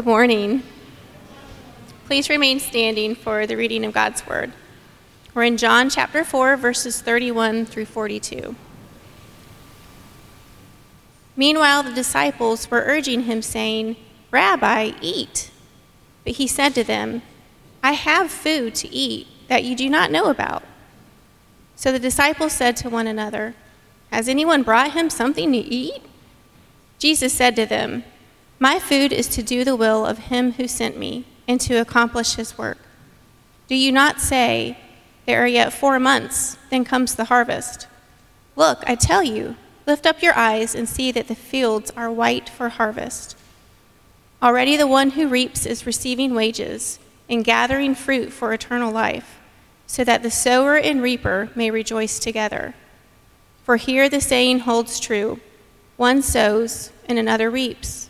Good morning. Please remain standing for the reading of God's Word. We're in John chapter 4, verses 31 through 42. Meanwhile, the disciples were urging him, saying, Rabbi, eat. But he said to them, I have food to eat that you do not know about. So the disciples said to one another, Has anyone brought him something to eat? Jesus said to them, My food is to do the will of him who sent me and to accomplish his work. Do you not say, There are yet four months, then comes the harvest? Look, I tell you, lift up your eyes and see that the fields are white for harvest. Already the one who reaps is receiving wages and gathering fruit for eternal life, so that the sower and reaper may rejoice together. For here the saying holds true one sows and another reaps.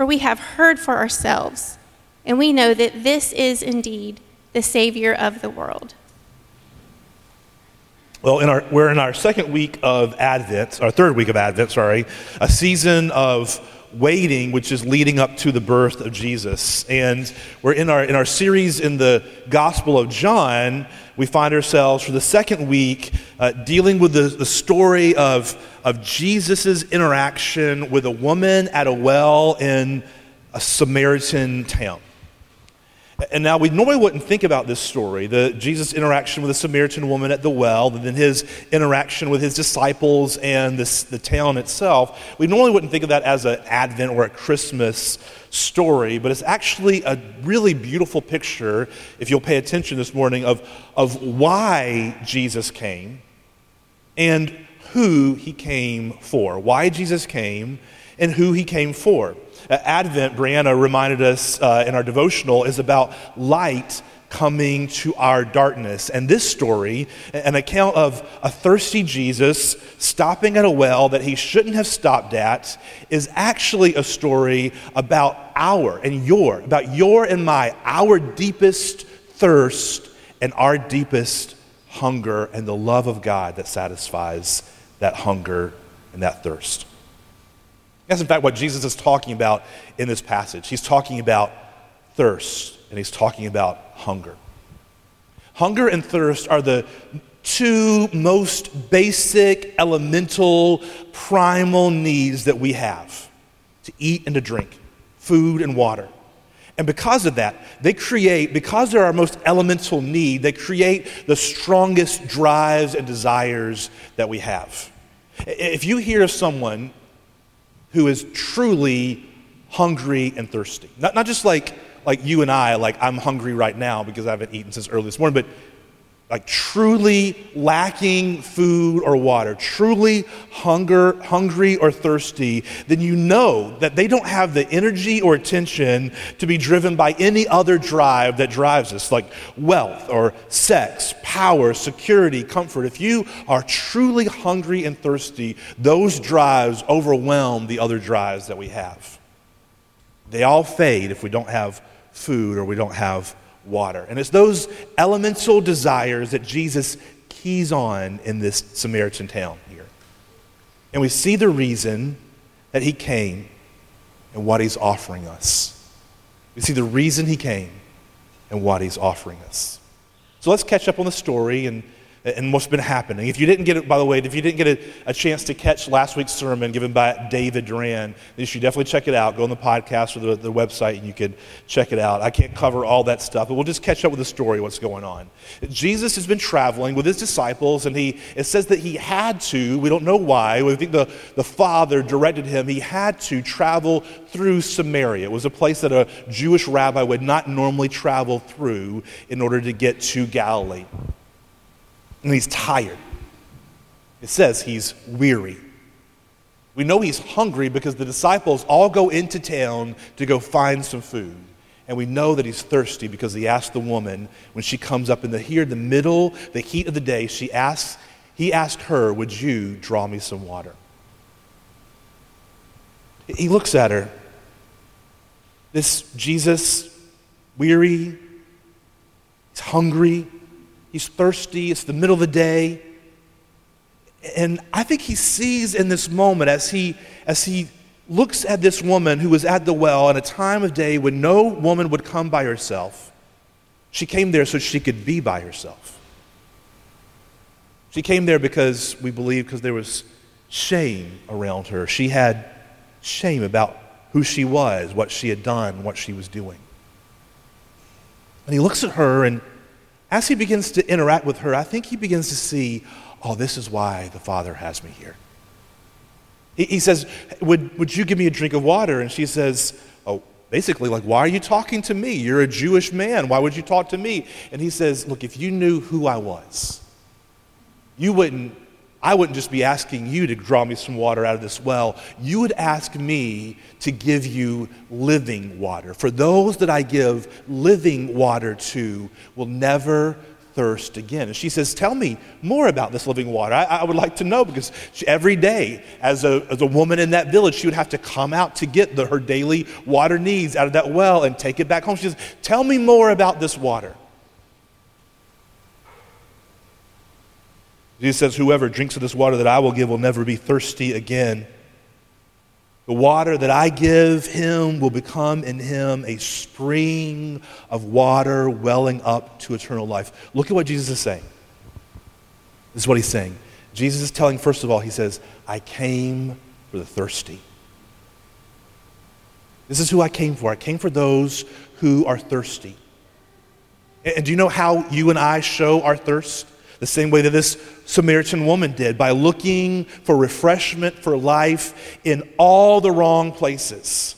for we have heard for ourselves, and we know that this is indeed the Savior of the world. Well, in our, we're in our second week of Advent, our third week of Advent, sorry, a season of waiting, which is leading up to the birth of Jesus. And we're in our, in our series in the Gospel of John, we find ourselves for the second week uh, dealing with the, the story of, of Jesus' interaction with a woman at a well in a Samaritan town. And now we normally wouldn't think about this story, the Jesus' interaction with the Samaritan woman at the well, and then his interaction with his disciples and this, the town itself. We normally wouldn't think of that as an Advent or a Christmas story, but it's actually a really beautiful picture, if you'll pay attention this morning, of, of why Jesus came and who he came for. Why Jesus came and who he came for. Advent, Brianna reminded us uh, in our devotional, is about light coming to our darkness. And this story, an account of a thirsty Jesus stopping at a well that he shouldn't have stopped at, is actually a story about our and your, about your and my, our deepest thirst and our deepest hunger and the love of God that satisfies that hunger and that thirst. That's, in fact, what Jesus is talking about in this passage. He's talking about thirst and he's talking about hunger. Hunger and thirst are the two most basic, elemental, primal needs that we have to eat and to drink food and water. And because of that, they create, because they're our most elemental need, they create the strongest drives and desires that we have. If you hear of someone who is truly hungry and thirsty. Not, not just like, like you and I, like I'm hungry right now because I haven't eaten since early this morning, but like truly lacking food or water, truly hunger, hungry or thirsty, then you know that they don't have the energy or attention to be driven by any other drive that drives us, like wealth or sex, power, security, comfort. If you are truly hungry and thirsty, those drives overwhelm the other drives that we have. They all fade if we don't have food or we don't have water. And it's those elemental desires that Jesus keys on in this Samaritan town here. And we see the reason that he came and what he's offering us. We see the reason he came and what he's offering us. So let's catch up on the story and and what's been happening. If you didn't get it, by the way, if you didn't get a, a, chance to catch last week's sermon given by David Duran, you should definitely check it out. Go on the podcast or the, the website and you can check it out. I can't cover all that stuff, but we'll just catch up with the story, what's going on. Jesus has been traveling with his disciples, and he, it says that he had to, we don't know why, we think the, the Father directed him, he had to travel through Samaria. It was a place that a Jewish rabbi would not normally travel through in order to get to Galilee and he's tired. It says he's weary. We know he's hungry because the disciples all go into town to go find some food. And we know that he's thirsty because he asked the woman when she comes up in the here, the middle, the heat of the day, she asks, he asked her, Would you draw me some water? He looks at her. This Jesus, weary, he's hungry, he's thirsty, it's the middle of the day. And I think he sees in this moment as he, as he looks at this woman who was at the well at a time of day when no woman would come by herself. She came there so she could be by herself. She came there because we believe because there was shame around her. She had shame about who she was, what she had done, what she was doing. And he looks at her, and as he begins to interact with her, I think he begins to see, oh, this is why the Father has me here. He, he says, would, would you give me a drink of water? And she says, Oh, basically, like, why are you talking to me? You're a Jewish man. Why would you talk to me? And he says, Look, if you knew who I was, you wouldn't, I wouldn't just be asking you to draw me some water out of this well. You would ask me to give you living water. For those that I give living water to will never thirst again. And she says, Tell me more about this living water. I, I would like to know because she, every day, as a, as a woman in that village, she would have to come out to get the, her daily water needs out of that well and take it back home. She says, Tell me more about this water. Jesus says, Whoever drinks of this water that I will give will never be thirsty again. The water that I give him will become in him a spring of water welling up to eternal life. Look at what Jesus is saying. This is what he's saying. Jesus is telling, first of all, he says, I came for the thirsty. This is who I came for. I came for those who are thirsty. And do you know how you and I show our thirst? The same way that this Samaritan woman did, by looking for refreshment for life in all the wrong places.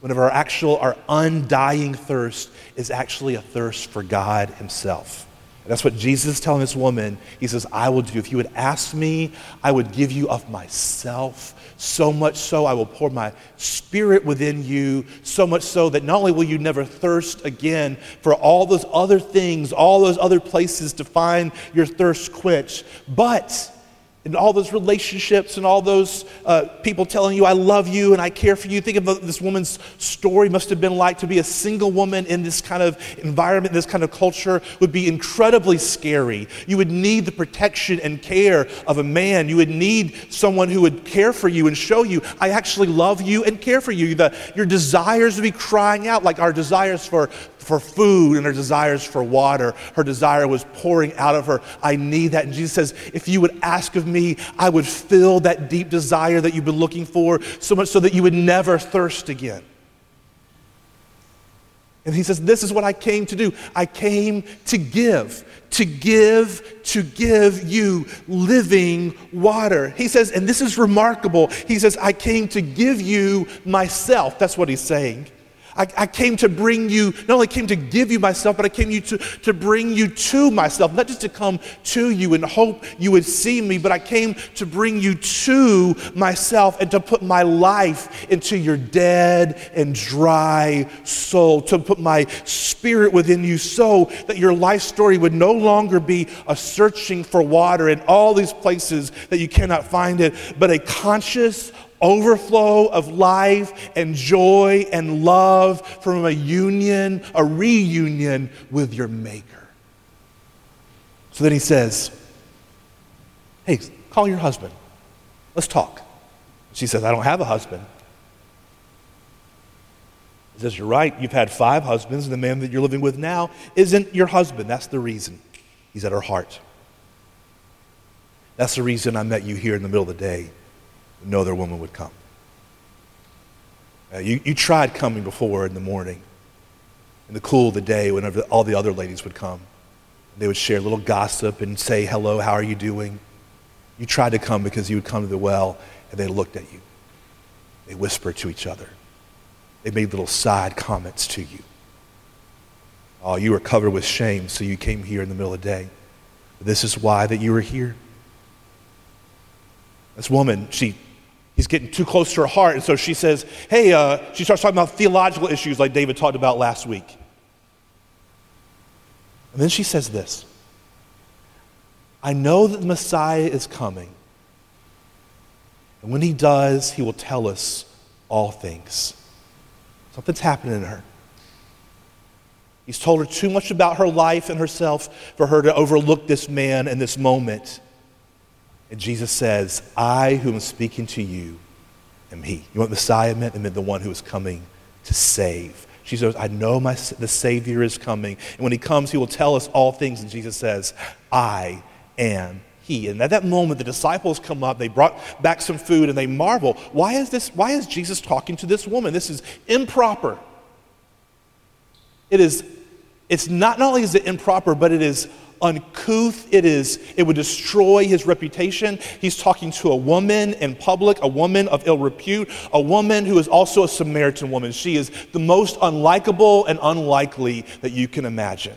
Whenever our actual, our undying thirst is actually a thirst for God Himself. That's what Jesus is telling this woman. He says, I will do. If you would ask me, I would give you of myself so much so I will pour my spirit within you, so much so that not only will you never thirst again for all those other things, all those other places to find your thirst quenched, but and all those relationships and all those uh, people telling you, I love you and I care for you. Think of this woman's story must have been like to be a single woman in this kind of environment, this kind of culture would be incredibly scary. You would need the protection and care of a man. You would need someone who would care for you and show you, I actually love you and care for you. The, your desires would be crying out like our desires for for food and her desires for water. Her desire was pouring out of her. I need that. And Jesus says, if you would ask of me, I would fill that deep desire that you've been looking for so much so that you would never thirst again. And he says, This is what I came to do. I came to give, to give, to give you living water. He says, and this is remarkable. He says, I came to give you myself. That's what he's saying. I, I, came to bring you, not only came to give you myself, but I came you to, to bring you to myself, not just to come to you and hope you would see me, but I came to bring you to myself and to put my life into your dead and dry soul, to put my spirit within you so that your life story would no longer be a searching for water in all these places that you cannot find it, but a conscious, overflow of life and joy and love from a union, a reunion with your Maker. So then he says, Hey, call your husband. Let's talk. She says, I don't have a husband. He says, You're right. You've had five husbands, and the man that you're living with now isn't your husband. That's the reason. He's at her heart. That's the reason I met you here in the middle of the day no other woman would come. Uh, you, you tried coming before in the morning, in the cool of the day, whenever all the other ladies would come. They would share a little gossip and say, Hello, how are you doing? You tried to come because you would come to the well, and they looked at you. They whispered to each other. They made little side comments to you. Oh, you were covered with shame, so you came here in the middle of the day. This is why that you were here. This woman, she he's getting too close to her heart. And so she says, Hey, uh, she starts talking about theological issues like David talked about last week. And then she says this I know that the Messiah is coming. And when he does, he will tell us all things. Something's happening in her. He's told her too much about her life and herself for her to overlook this man and this moment. And Jesus says, I who am speaking to you am he. You know Messiah meant? It meant the one who is coming to save. She says, I know my, the Savior is coming. And when he comes, he will tell us all things. And Jesus says, I am he. And at that moment, the disciples come up, they brought back some food, and they marvel. Why is this? Why is Jesus talking to this woman? This is improper. It is, it's not, not only is it improper, but it is uncouth it is. It would destroy his reputation. He's talking to a woman in public a woman of ill repute a woman who is also a samaritan woman. She is the most unlikable and unlikely that you can imagine.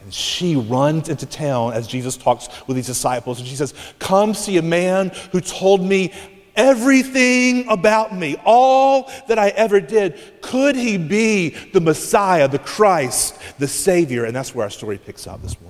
And she runs into town as Jesus talks with these disciples, and she says, Come see a man who told me everything about me, all that I ever did. Could he be the Messiah, the Christ, the Savior? And that's where our story picks up this morning.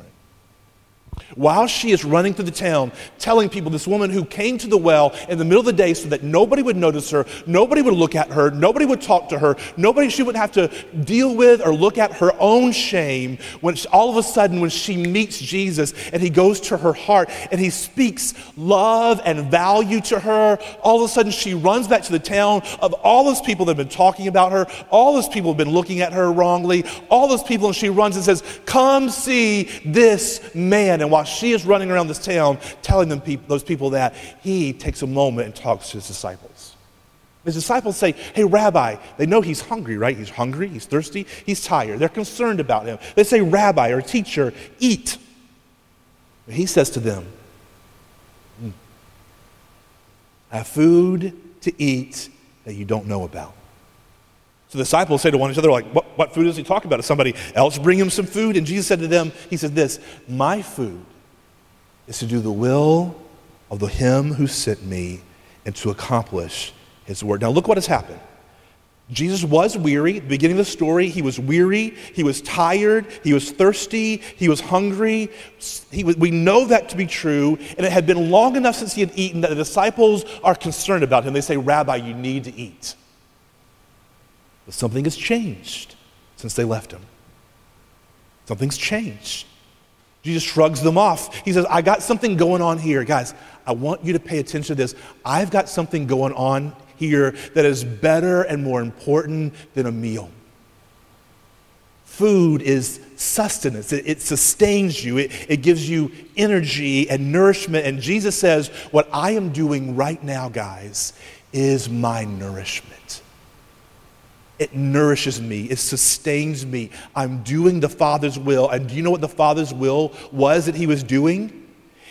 While she is running through the town, telling people this woman who came to the well in the middle of the day so that nobody would notice her, nobody would look at her, nobody would talk to her, nobody she would have to deal with or look at her own shame, when she, all of a sudden, when she meets Jesus and he goes to her heart and he speaks love and value to her, all of a sudden she runs back to the town of all those people that have been talking about her, all those people have been looking at her wrongly, all those people, and she runs and says, Come see this man. And while she is running around this town telling them people, those people that, he takes a moment and talks to his disciples. His disciples say, Hey, Rabbi, they know he's hungry, right? He's hungry, he's thirsty, he's tired. They're concerned about him. They say, Rabbi or teacher, eat. But he says to them, mm, I have food to eat that you don't know about. So the disciples say to one another, like, what, what food is he talking about? Is somebody else bring him some food? And Jesus said to them, He said this, My food is to do the will of the him who sent me and to accomplish his word. Now look what has happened. Jesus was weary. At the beginning of the story, he was weary, he was tired, he was thirsty, he was hungry. He was, we know that to be true, and it had been long enough since he had eaten that the disciples are concerned about him. They say, Rabbi, you need to eat. But something has changed since they left him. Something's changed. Jesus shrugs them off. He says, I got something going on here. Guys, I want you to pay attention to this. I've got something going on here that is better and more important than a meal. Food is sustenance, it, it sustains you, it, it gives you energy and nourishment. And Jesus says, What I am doing right now, guys, is my nourishment. It nourishes me. It sustains me. I'm doing the Father's will. And do you know what the Father's will was that he was doing?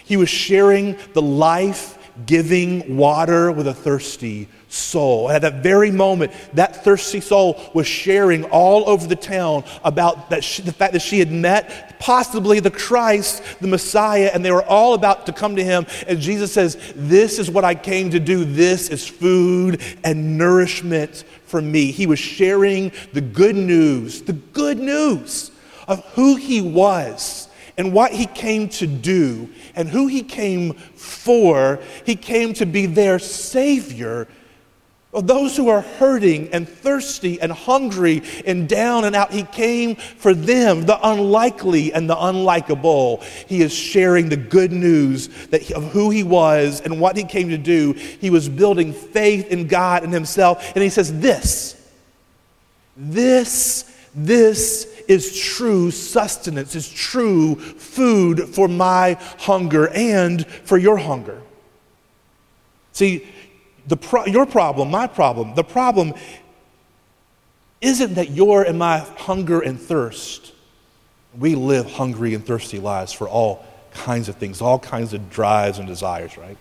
He was sharing the life giving water with a thirsty soul. And at that very moment, that thirsty soul was sharing all over the town about that she, the fact that she had met possibly the Christ, the Messiah, and they were all about to come to him. And Jesus says, This is what I came to do. This is food and nourishment from me. He was sharing the good news, the good news of who he was and what he came to do and who he came for. He came to be their Savior. Those who are hurting and thirsty and hungry and down and out, he came for them, the unlikely and the unlikable. He is sharing the good news that of who he was and what he came to do. He was building faith in God and himself. And he says, This, this, this is true sustenance, is true food for my hunger and for your hunger. See, the pro- your problem, my problem, the problem isn't that your and my hunger and thirst. We live hungry and thirsty lives for all kinds of things, all kinds of drives and desires, right?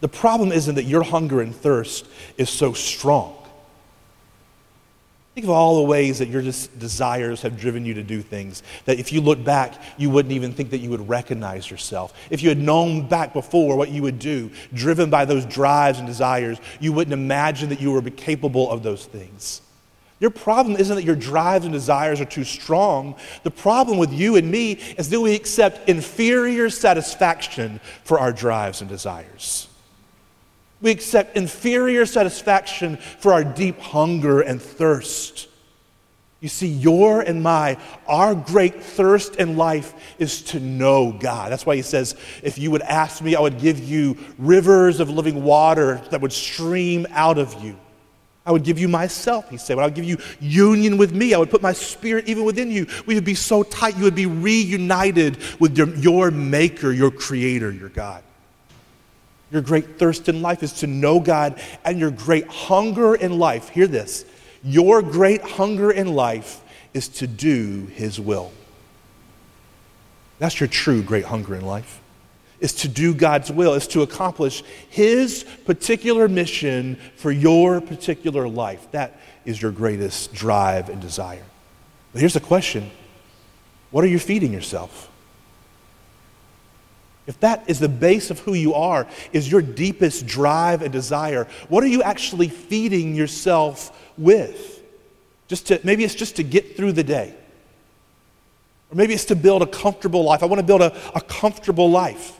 The problem isn't that your hunger and thirst is so strong. Think of all the ways that your desires have driven you to do things that if you look back, you wouldn't even think that you would recognize yourself. If you had known back before what you would do, driven by those drives and desires, you wouldn't imagine that you were capable of those things. Your problem isn't that your drives and desires are too strong. The problem with you and me is that we accept inferior satisfaction for our drives and desires. We accept inferior satisfaction for our deep hunger and thirst. You see, your and my, our great thirst in life is to know God. That's why he says, if you would ask me, I would give you rivers of living water that would stream out of you. I would give you myself, he said. I would give you union with me. I would put my spirit even within you. We would be so tight, you would be reunited with your, your maker, your creator, your God. Your great thirst in life is to know God, and your great hunger in life, hear this, your great hunger in life is to do His will. That's your true great hunger in life, is to do God's will, is to accomplish His particular mission for your particular life. That is your greatest drive and desire. But here's the question what are you feeding yourself? If that is the base of who you are, is your deepest drive and desire, what are you actually feeding yourself with? Just to, maybe it's just to get through the day. Or maybe it's to build a comfortable life. I want to build a, a comfortable life.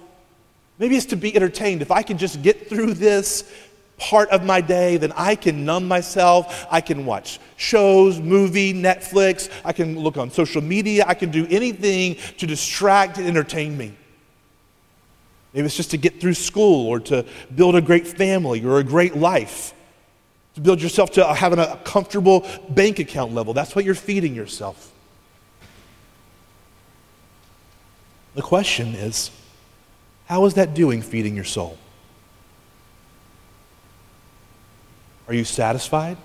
Maybe it's to be entertained. If I can just get through this part of my day, then I can numb myself. I can watch shows, movie, Netflix. I can look on social media. I can do anything to distract and entertain me. Maybe it's just to get through school or to build a great family or a great life, to build yourself to having a comfortable bank account level. That's what you're feeding yourself. The question is how is that doing feeding your soul? Are you satisfied?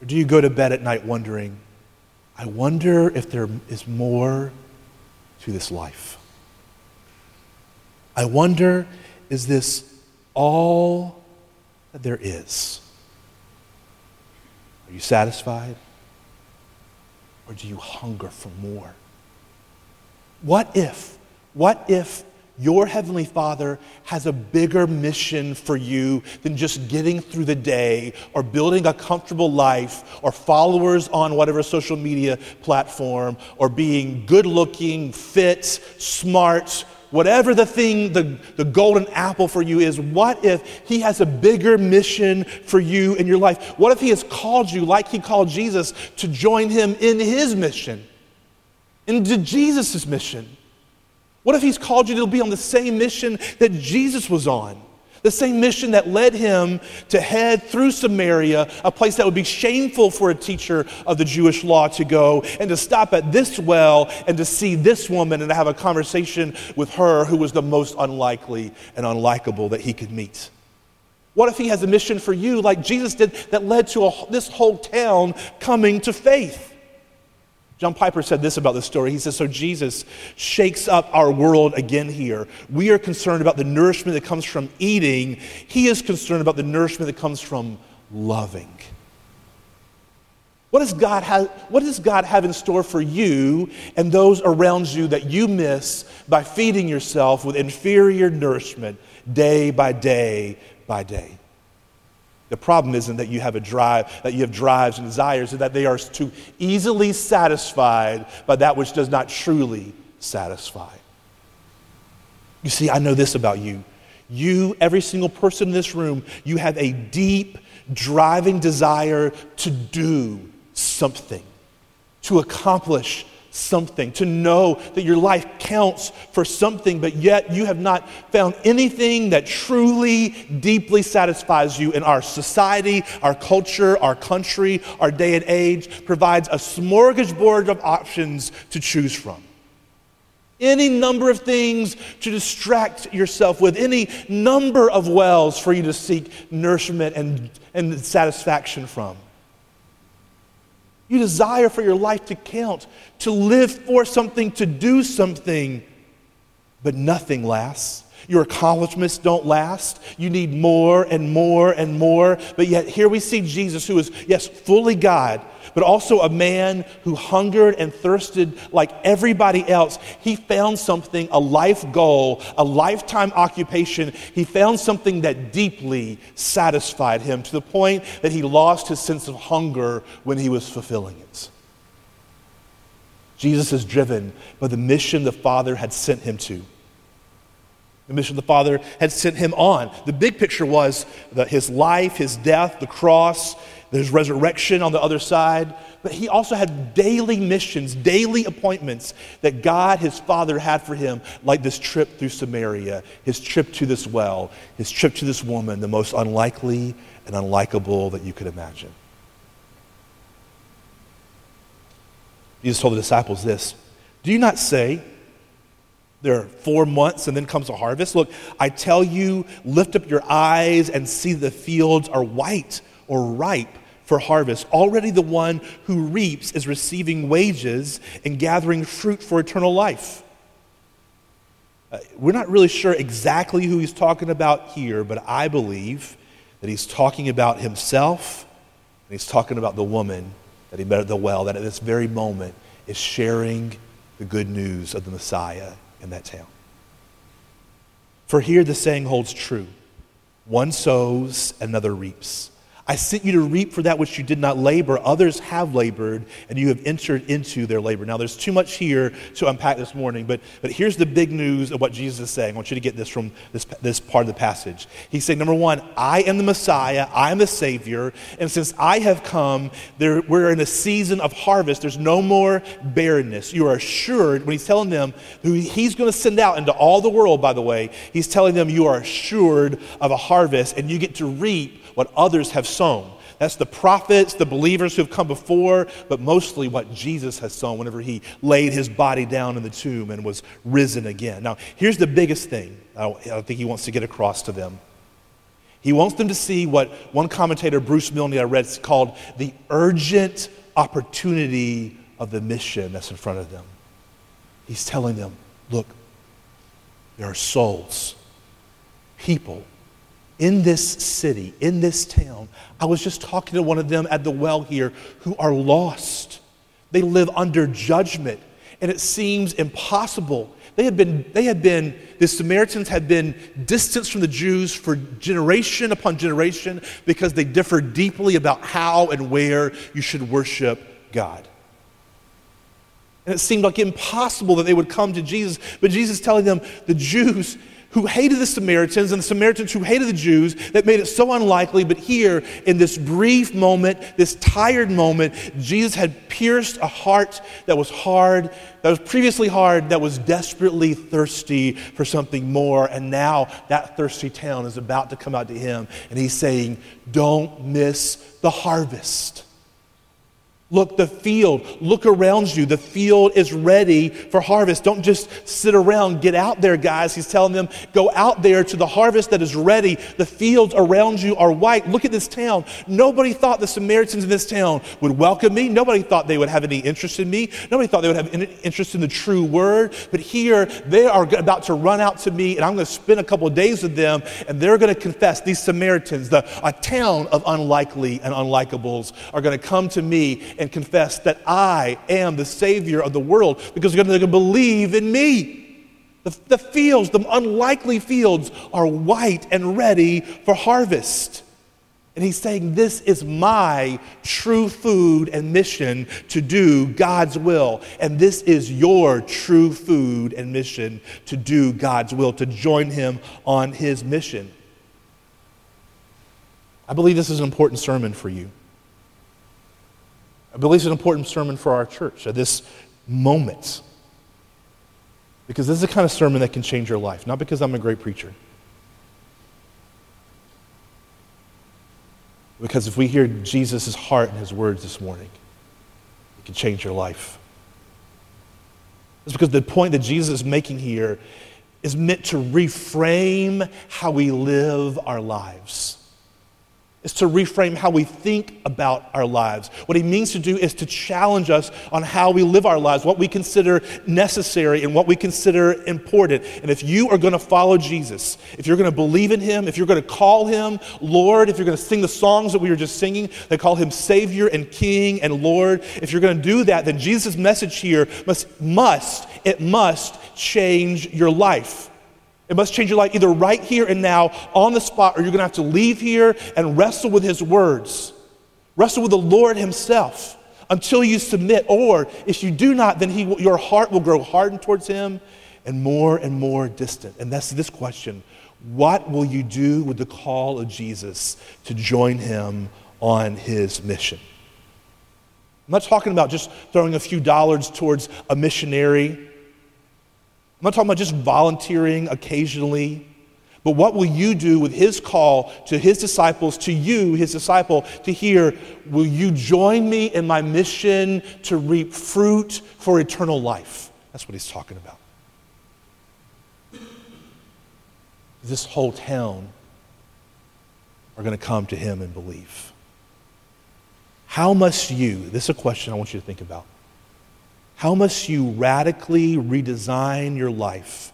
Or do you go to bed at night wondering, I wonder if there is more to this life? I wonder, is this all that there is? Are you satisfied? Or do you hunger for more? What if, what if your Heavenly Father has a bigger mission for you than just getting through the day or building a comfortable life or followers on whatever social media platform or being good looking, fit, smart, whatever the thing, the, the golden apple for you is, what if He has a bigger mission for you in your life? What if He has called you, like He called Jesus, to join Him in His mission, into Jesus' mission? What if He's called you to be on the same mission that Jesus was on? The same mission that led him to head through Samaria, a place that would be shameful for a teacher of the Jewish law to go, and to stop at this well and to see this woman and to have a conversation with her who was the most unlikely and unlikable that he could meet. What if he has a mission for you like Jesus did that led to a, this whole town coming to faith? John Piper said this about this story. He says, So Jesus shakes up our world again here. We are concerned about the nourishment that comes from eating, He is concerned about the nourishment that comes from loving. What does, God have, what does God have in store for you and those around you that you miss by feeding yourself with inferior nourishment day by day by day? The problem isn't that you have a drive, that you have drives and desires, that they are too easily satisfied by that which does not truly satisfy. You see, I know this about you. You, every single person in this room, you have a deep, driving desire to do something, to accomplish something, to know that your life counts for something, but yet you have not found anything that truly, deeply satisfies you in our society, our culture, our country, our day and age, provides a smorgasbord of options to choose from. Any number of things to distract yourself with, any number of wells for you to seek nourishment and, and satisfaction from. You desire for your life to count, to live for something, to do something, but nothing lasts. Your accomplishments don't last. You need more and more and more. But yet, here we see Jesus, who is, yes, fully God, but also a man who hungered and thirsted like everybody else. He found something, a life goal, a lifetime occupation. He found something that deeply satisfied him to the point that he lost his sense of hunger when he was fulfilling it. Jesus is driven by the mission the Father had sent him to the mission the Father had sent him on. The big picture was his life, his death, the cross, there's resurrection on the other side. But he also had daily missions, daily appointments that God, his Father, had for him, like this trip through Samaria, his trip to this well, his trip to this woman, the most unlikely and unlikable that you could imagine. Jesus told the disciples this Do you not say, there are four months and then comes a harvest. Look, I tell you, lift up your eyes and see the fields are white or ripe for harvest. Already the one who reaps is receiving wages and gathering fruit for eternal life. Uh, we're not really sure exactly who he's talking about here, but I believe that he's talking about himself and he's talking about the woman that he met at the well, that at this very moment is sharing the good news of the Messiah in that town. For here the saying holds true one sows, another reaps. I sent you to reap for that which you did not labor. Others have labored, and you have entered into their labor. Now, there's too much here to unpack this morning, but, but here's the big news of what Jesus is saying. I want you to get this from this, this part of the passage. He's saying, number one, I am the Messiah, I am the Savior, and since I have come, there, we're in a season of harvest. There's no more barrenness. You are assured, when he's telling them who he's going to send out into all the world, by the way, he's telling them you are assured of a harvest, and you get to reap what others have sown. That's the prophets, the believers who have come before, but mostly what Jesus has sown whenever he laid his body down in the tomb and was risen again. Now, here's the biggest thing I think he wants to get across to them. He wants them to see what one commentator, Bruce Milne, I read, called the urgent opportunity of the mission that's in front of them. He's telling them, look, there are souls, people in this city, in this town. I was just talking to one of them at the well here who are lost. They live under judgment, and it seems impossible. They had been, they had been, the Samaritans had been distanced from the Jews for generation upon generation because they differed deeply about how and where you should worship God. And it seemed like impossible that they would come to Jesus, but Jesus telling them, the Jews, who hated the Samaritans and the Samaritans who hated the Jews that made it so unlikely. But here, in this brief moment, this tired moment, Jesus had pierced a heart that was hard, that was previously hard, that was desperately thirsty for something more. And now that thirsty town is about to come out to him. And he's saying, Don't miss the harvest. Look, the field, look around you. The field is ready for harvest. Don't just sit around. Get out there, guys. He's telling them, go out there to the harvest that is ready. The fields around you are white. Look at this town. Nobody thought the Samaritans in this town would welcome me. Nobody thought they would have any interest in me. Nobody thought they would have any interest in the true word. But here, they are about to run out to me, and I'm going to spend a couple of days with them, and they're going to confess, these Samaritans, the, a town of unlikely and unlikables, are going to come to me and confess that I am the Savior of the world because they're going to believe in me. The, the fields, the unlikely fields, are white and ready for harvest. And he's saying, This is my true food and mission to do God's will. And this is your true food and mission to do God's will, to join him on his mission. I believe this is an important sermon for you. I believe it's an important sermon for our church at this moment. Because this is the kind of sermon that can change your life, not because I'm a great preacher. Because if we hear Jesus' heart and his words this morning, it can change your life. It's because the point that Jesus is making here is meant to reframe how we live our lives. Is to reframe how we think about our lives. What he means to do is to challenge us on how we live our lives, what we consider necessary and what we consider important. And if you are going to follow Jesus, if you're going to believe in him, if you're going to call him Lord, if you're going to sing the songs that we were just singing that call him Savior and King and Lord, if you're going to do that, then Jesus' message here must, must, it must change your life. It must change your life either right here and now on the spot, or you're going to have to leave here and wrestle with His words. Wrestle with the Lord Himself until you submit. Or if you do not, then he, your heart will grow hardened towards Him and more and more distant. And that's this question What will you do with the call of Jesus to join Him on His mission? I'm not talking about just throwing a few dollars towards a missionary I'm not talking about just volunteering occasionally, but what will you do with his call to his disciples, to you, his disciple, to hear, will you join me in my mission to reap fruit for eternal life? That's what he's talking about. This whole town are going to come to him and believe. How must you, this is a question I want you to think about. How must you radically redesign your life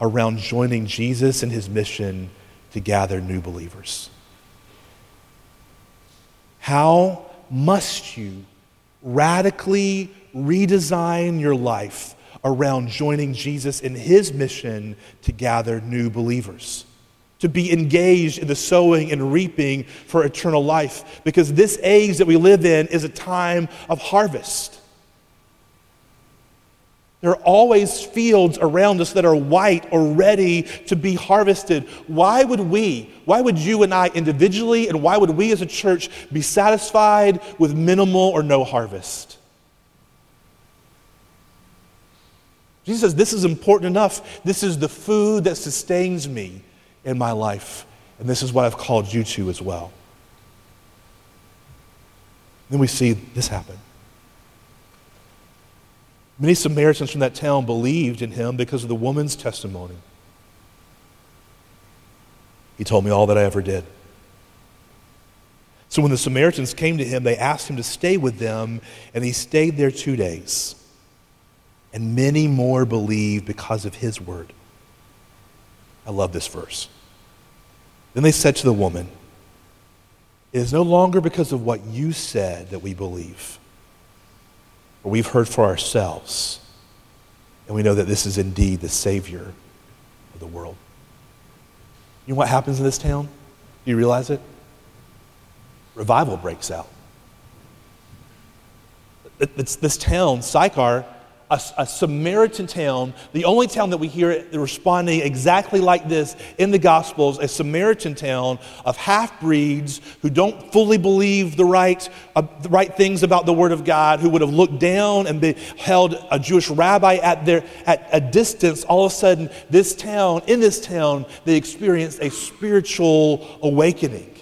around joining Jesus and his mission to gather new believers? How must you radically redesign your life around joining Jesus in his mission to gather new believers? To be engaged in the sowing and reaping for eternal life. Because this age that we live in is a time of harvest. There are always fields around us that are white or ready to be harvested. Why would we, why would you and I individually, and why would we as a church be satisfied with minimal or no harvest? Jesus says, This is important enough. This is the food that sustains me in my life. And this is what I've called you to as well. Then we see this happen. Many Samaritans from that town believed in him because of the woman's testimony. He told me all that I ever did. So when the Samaritans came to him, they asked him to stay with them, and he stayed there two days. And many more believed because of his word. I love this verse. Then they said to the woman, It is no longer because of what you said that we believe or we've heard for ourselves. And we know that this is indeed the Savior of the world. You know what happens in this town? Do you realize it? Revival breaks out. It's this town, Sychar, a, a, Samaritan town, the only town that we hear responding exactly like this in the Gospels, a Samaritan town of half breeds who don't fully believe the right, uh, the right things about the Word of God, who would have looked down and held a Jewish rabbi at, their, at a distance. All of a sudden, this town, in this town, they experienced a spiritual awakening.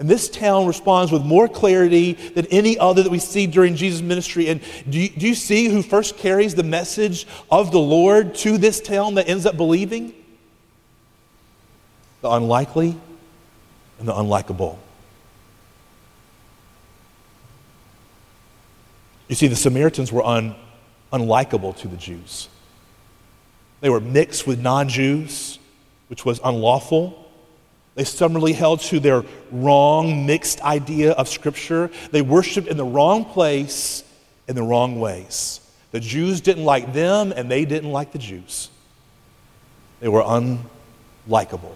And this town responds with more clarity than any other that we see during Jesus' ministry. And do you, do you see who first carries the message of the Lord to this town that ends up believing? The unlikely and the unlikable. You see, the Samaritans were un, unlikable to the Jews. They were mixed with non Jews, which was unlawful. They stubbornly held to their wrong, mixed idea of Scripture. They worshiped in the wrong place in the wrong ways. The Jews didn't like them, and they didn't like the Jews. They were unlikable.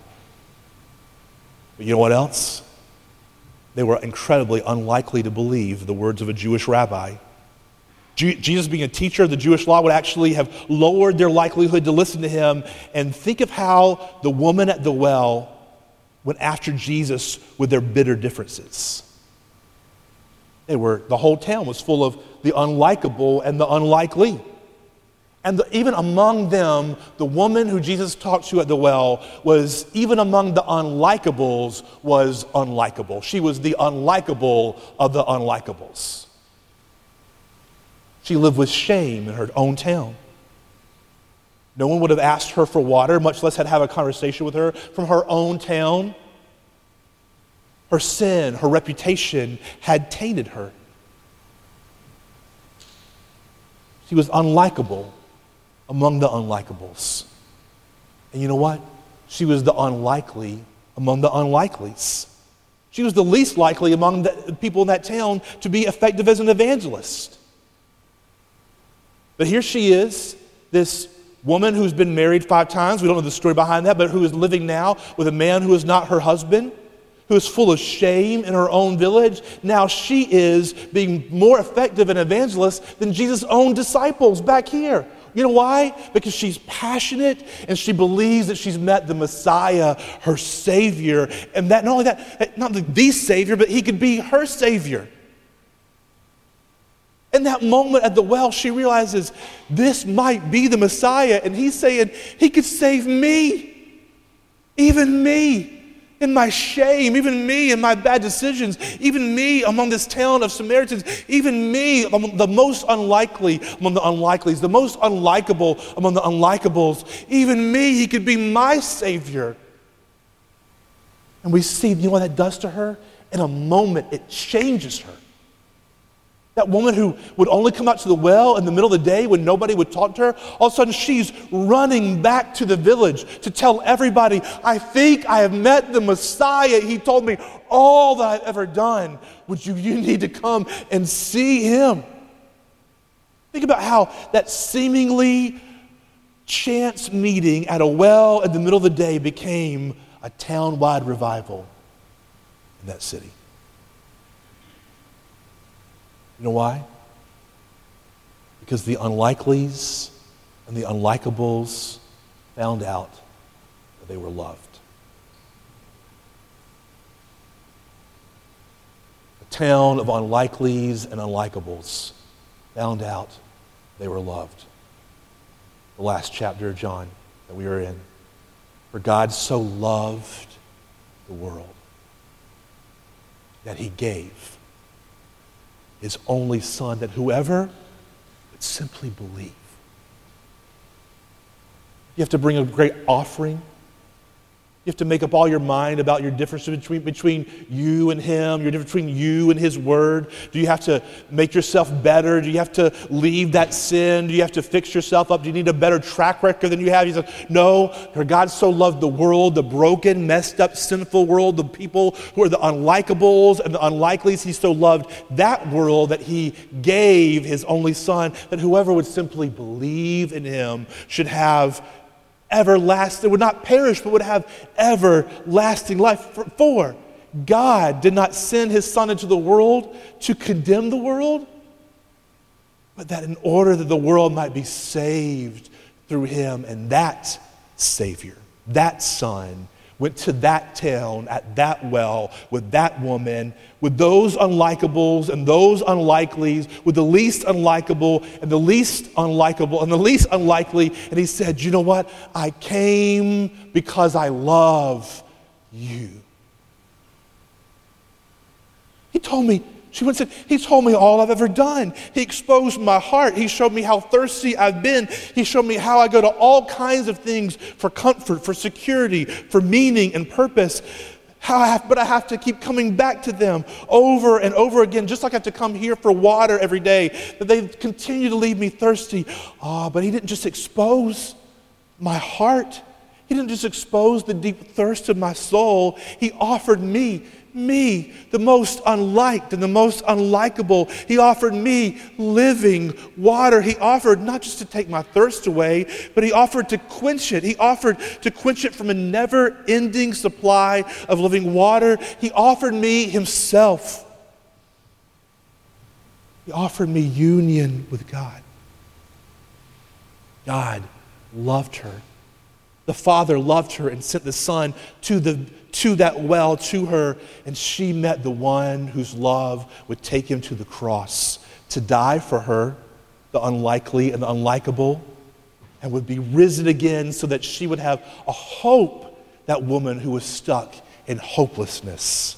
But you know what else? They were incredibly unlikely to believe the words of a Jewish rabbi. Jesus, being a teacher of the Jewish law, would actually have lowered their likelihood to listen to him. And think of how the woman at the well went after Jesus with their bitter differences. They were, the whole town was full of the unlikable and the unlikely. And the, even among them, the woman who Jesus talked to at the well was, even among the unlikables, was unlikable. She was the unlikable of the unlikables. She lived with shame in her own town. No one would have asked her for water, much less had have a conversation with her from her own town. Her sin, her reputation had tainted her. She was unlikable among the unlikables. And you know what? She was the unlikely among the unlikelies. She was the least likely among the people in that town to be effective as an evangelist. But here she is, this woman who's been married five times. We don't know the story behind that, but who is living now with a man who is not her husband, who is full of shame in her own village. Now she is being more effective an evangelist than Jesus' own disciples back here. You know why? Because she's passionate and she believes that she's met the Messiah, her Savior, and that not only that, not the Savior, but he could be her Savior. In that moment at the well, she realizes this might be the Messiah, and he's saying he could save me, even me in my shame, even me in my bad decisions, even me among this town of Samaritans, even me among the most unlikely among the unlikelies, the most unlikable among the unlikables, even me, he could be my Savior. And we see, you know what that does to her? In a moment, it changes her. That woman who would only come out to the well in the middle of the day when nobody would talk to her, all of a sudden she's running back to the village to tell everybody, I think I have met the Messiah. He told me all that I've ever done. Would you, you need to come and see him? Think about how that seemingly chance meeting at a well in the middle of the day became a town wide revival in that city. You know why? Because the unlikelies and the unlikables found out that they were loved. A town of unlikelies and unlikables found out they were loved. The last chapter of John that we are in. For God so loved the world that he gave his only son, that whoever would simply believe. You have to bring a great offering you have to make up all your mind about your difference between, between you and Him, your difference between you and His Word. Do you have to make yourself better? Do you have to leave that sin? Do you have to fix yourself up? Do you need a better track record than you have? He says, No, for God so loved the world, the broken, messed up, sinful world, the people who are the unlikables and the unlikelies. He so loved that world that He gave His only Son, that whoever would simply believe in Him should have everlasting, would not perish, but would have everlasting life. For God did not send his Son into the world to condemn the world, but that in order that the world might be saved through him and that Savior, that Son, went to that town at that well with that woman, with those unlikables and those unlikelies, with the least unlikable and the least unlikable and the least unlikely. And he said, You know what? I came because I love you. He told me, she went and said, He told me all I've ever done. He exposed my heart. He showed me how thirsty I've been. He showed me how I go to all kinds of things for comfort, for security, for meaning and purpose. How I have, but I have to keep coming back to them over and over again, just like I have to come here for water every day, that they continue to leave me thirsty. Ah, oh, but He didn't just expose my heart. He didn't just expose the deep thirst of my soul. He offered me me, the most unliked and the most unlikable. He offered me living water. He offered not just to take my thirst away, but He offered to quench it. He offered to quench it from a never ending supply of living water. He offered me Himself. He offered me union with God. God loved her. The Father loved her and sent the Son to the to that well to her, and she met the one whose love would take him to the cross to die for her, the unlikely and the unlikable, and would be risen again so that she would have a hope, that woman who was stuck in hopelessness,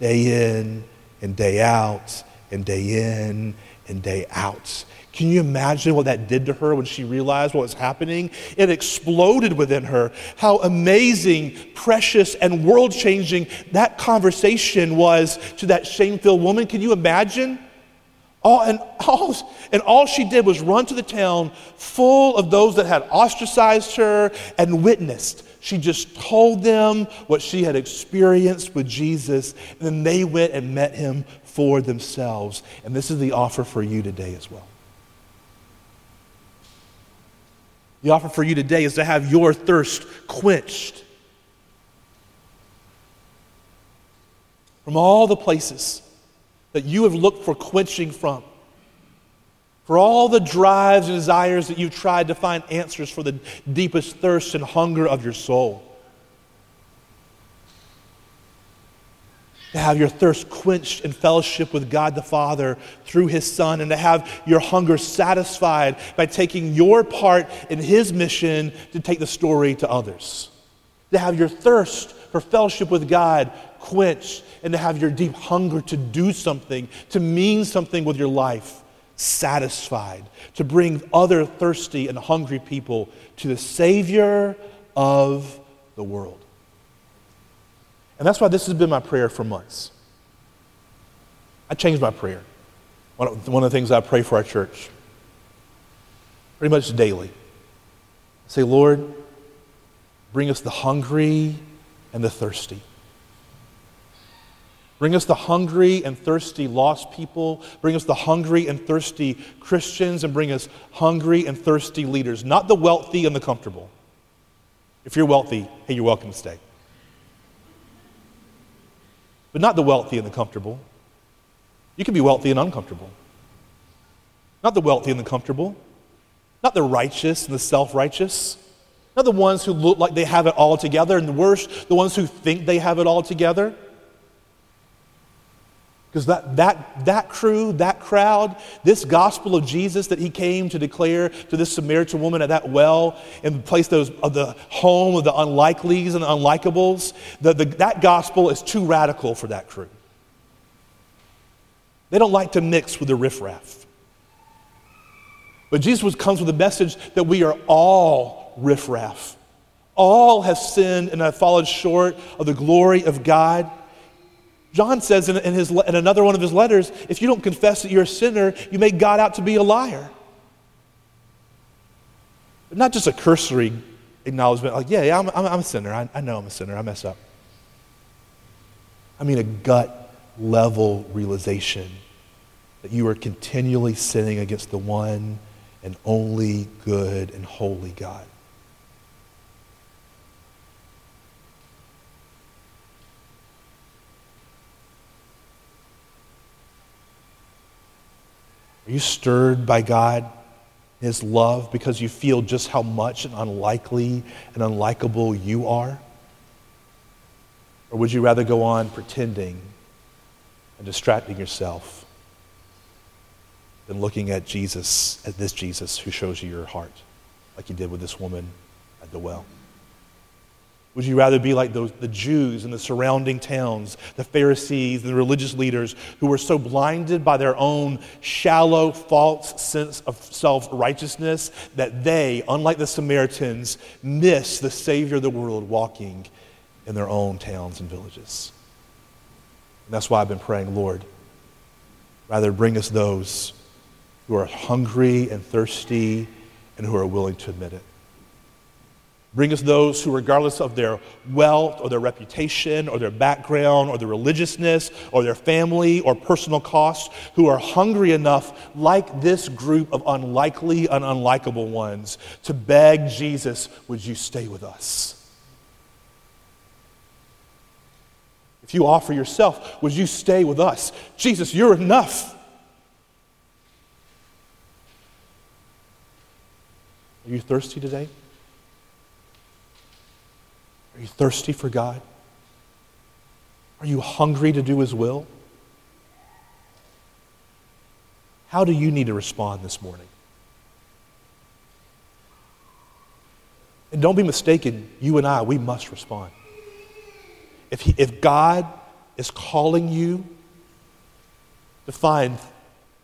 day in and day out, and day in and day out. Can you imagine what that did to her when she realized what was happening? It exploded within her. How amazing, precious, and world changing that conversation was to that shame filled woman. Can you imagine? All, and, all, and all she did was run to the town full of those that had ostracized her and witnessed. She just told them what she had experienced with Jesus, and then they went and met him for themselves. And this is the offer for you today as well. The offer for you today is to have your thirst quenched. From all the places that you have looked for quenching from, for all the drives and desires that you've tried to find answers for the deepest thirst and hunger of your soul. To have your thirst quenched in fellowship with God the Father through His Son, and to have your hunger satisfied by taking your part in His mission to take the story to others. To have your thirst for fellowship with God quenched, and to have your deep hunger to do something, to mean something with your life satisfied, to bring other thirsty and hungry people to the Savior of the world. And that's why this has been my prayer for months. I changed my prayer. One of the things I pray for our church, pretty much daily. I say, Lord, bring us the hungry and the thirsty. Bring us the hungry and thirsty lost people. Bring us the hungry and thirsty Christians, and bring us hungry and thirsty leaders, not the wealthy and the comfortable. If you're wealthy, hey, you're welcome to stay but not the wealthy and the comfortable. You can be wealthy and uncomfortable. Not the wealthy and the comfortable, not the righteous and the self righteous, not the ones who look like they have it all together, and the worst, the ones who think they have it all together. Because that, that, that crew, that crowd, this gospel of Jesus that he came to declare to this Samaritan woman at that well and place those, of the home of the unlikelies and the unlikables, the, the, that gospel is too radical for that crew. They don't like to mix with the riffraff. But Jesus comes with a message that we are all riffraff. All have sinned and have fallen short of the glory of God. John says in, in, his, in another one of his letters if you don't confess that you're a sinner, you make God out to be a liar. Not just a cursory acknowledgement, like, yeah, yeah, I'm, I'm, I'm a sinner. I, I know I'm a sinner. I mess up. I mean, a gut level realization that you are continually sinning against the one and only good and holy God. Are you stirred by God, His love, because you feel just how much and unlikely and unlikable you are? Or would you rather go on pretending and distracting yourself than looking at Jesus, at this Jesus who shows you your heart, like you did with this woman at the well? Would you rather be like those, the Jews in the surrounding towns, the Pharisees, and the religious leaders who were so blinded by their own shallow, false sense of self righteousness that they, unlike the Samaritans, miss the Savior of the world walking in their own towns and villages? And that's why I've been praying, Lord, rather bring us those who are hungry and thirsty and who are willing to admit it. Bring us those who, regardless of their wealth or their reputation or their background or their religiousness or their family or personal costs, who are hungry enough, like this group of unlikely and unlikable ones, to beg Jesus, Would you stay with us? If you offer yourself, would you stay with us? Jesus, you're enough. Are you thirsty today? Are you thirsty for God? Are you hungry to do His will? How do you need to respond this morning? And don't be mistaken, you and I, we must respond. If, he, if God is calling you to find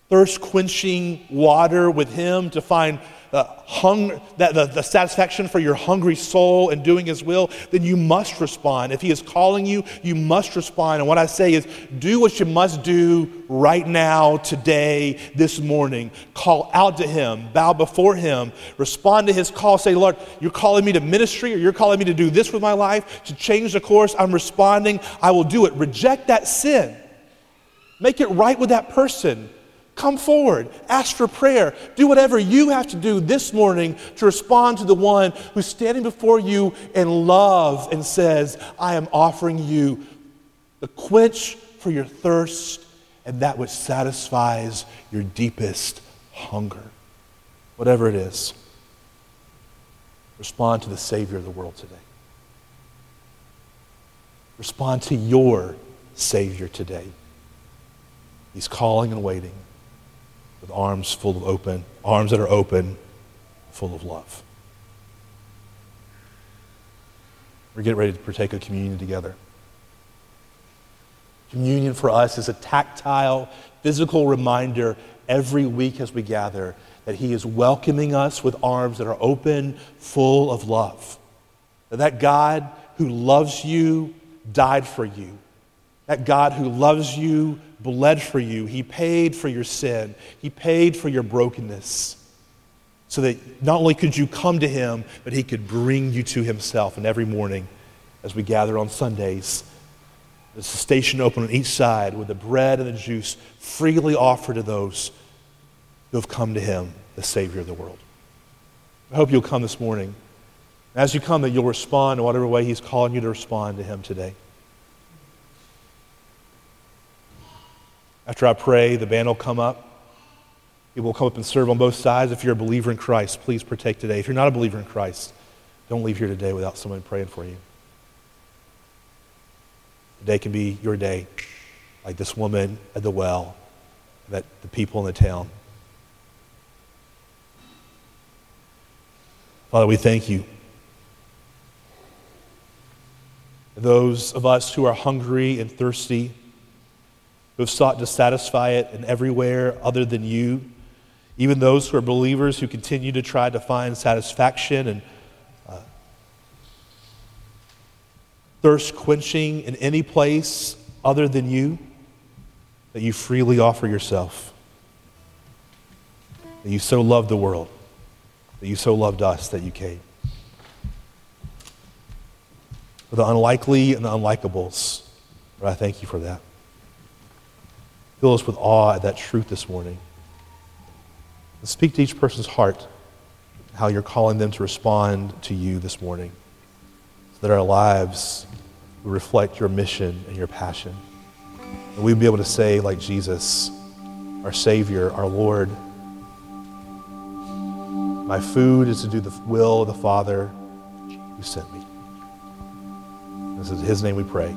thirst quenching water with Him, to find the, hung, that, the, the satisfaction for your hungry soul and doing His will, then you must respond. If He is calling you, you must respond. And what I say is do what you must do right now, today, this morning. Call out to Him, bow before Him, respond to His call. Say, Lord, you're calling me to ministry or you're calling me to do this with my life, to change the course. I'm responding. I will do it. Reject that sin. Make it right with that person. Come forward, ask for prayer, do whatever you have to do this morning to respond to the one who's standing before you in love and says, I am offering you the quench for your thirst and that which satisfies your deepest hunger. Whatever it is, respond to the Savior of the world today. Respond to your Savior today. He's calling and waiting with arms full of open, arms that are open, full of love. We're getting ready to partake of communion together. Communion for us is a tactile, physical reminder every week as we gather that He is welcoming us with arms that are open, full of love. That, God who loves you died for you. That God who loves you bled for you. He paid for your sin. He paid for your brokenness. So that not only could you come to Him, but He could bring you to Himself. And every morning, as we gather on Sundays, there's a station open on each side with the bread and the juice freely offered to those who have come to Him, the Savior of the world. I hope you'll come this morning. As you come, that you'll respond in whatever way He's calling you to respond to Him today. After I pray, the band will come up. It will come up and serve on both sides. If you're a believer in Christ, please partake today. If you're not a believer in Christ, don't leave here today without someone praying for you. Today can be your day, like this woman at the well, that the people in the town. Father, we thank you. Those of us who are hungry and thirsty, who have sought to satisfy it in everywhere other than you, even those who are believers who continue to try to find satisfaction and uh, thirst quenching in any place other than you, that you freely offer yourself. That you so loved the world, that you so loved us that you came. For the unlikely and the unlikables, I thank you for that. Fill us with awe at that truth this morning. And speak to each person's heart how you're calling them to respond to you this morning so that our lives will reflect your mission and your passion. And we'll be able to say, like Jesus, our Savior, our Lord, my food is to do the will of the Father who sent me. This is His name we pray.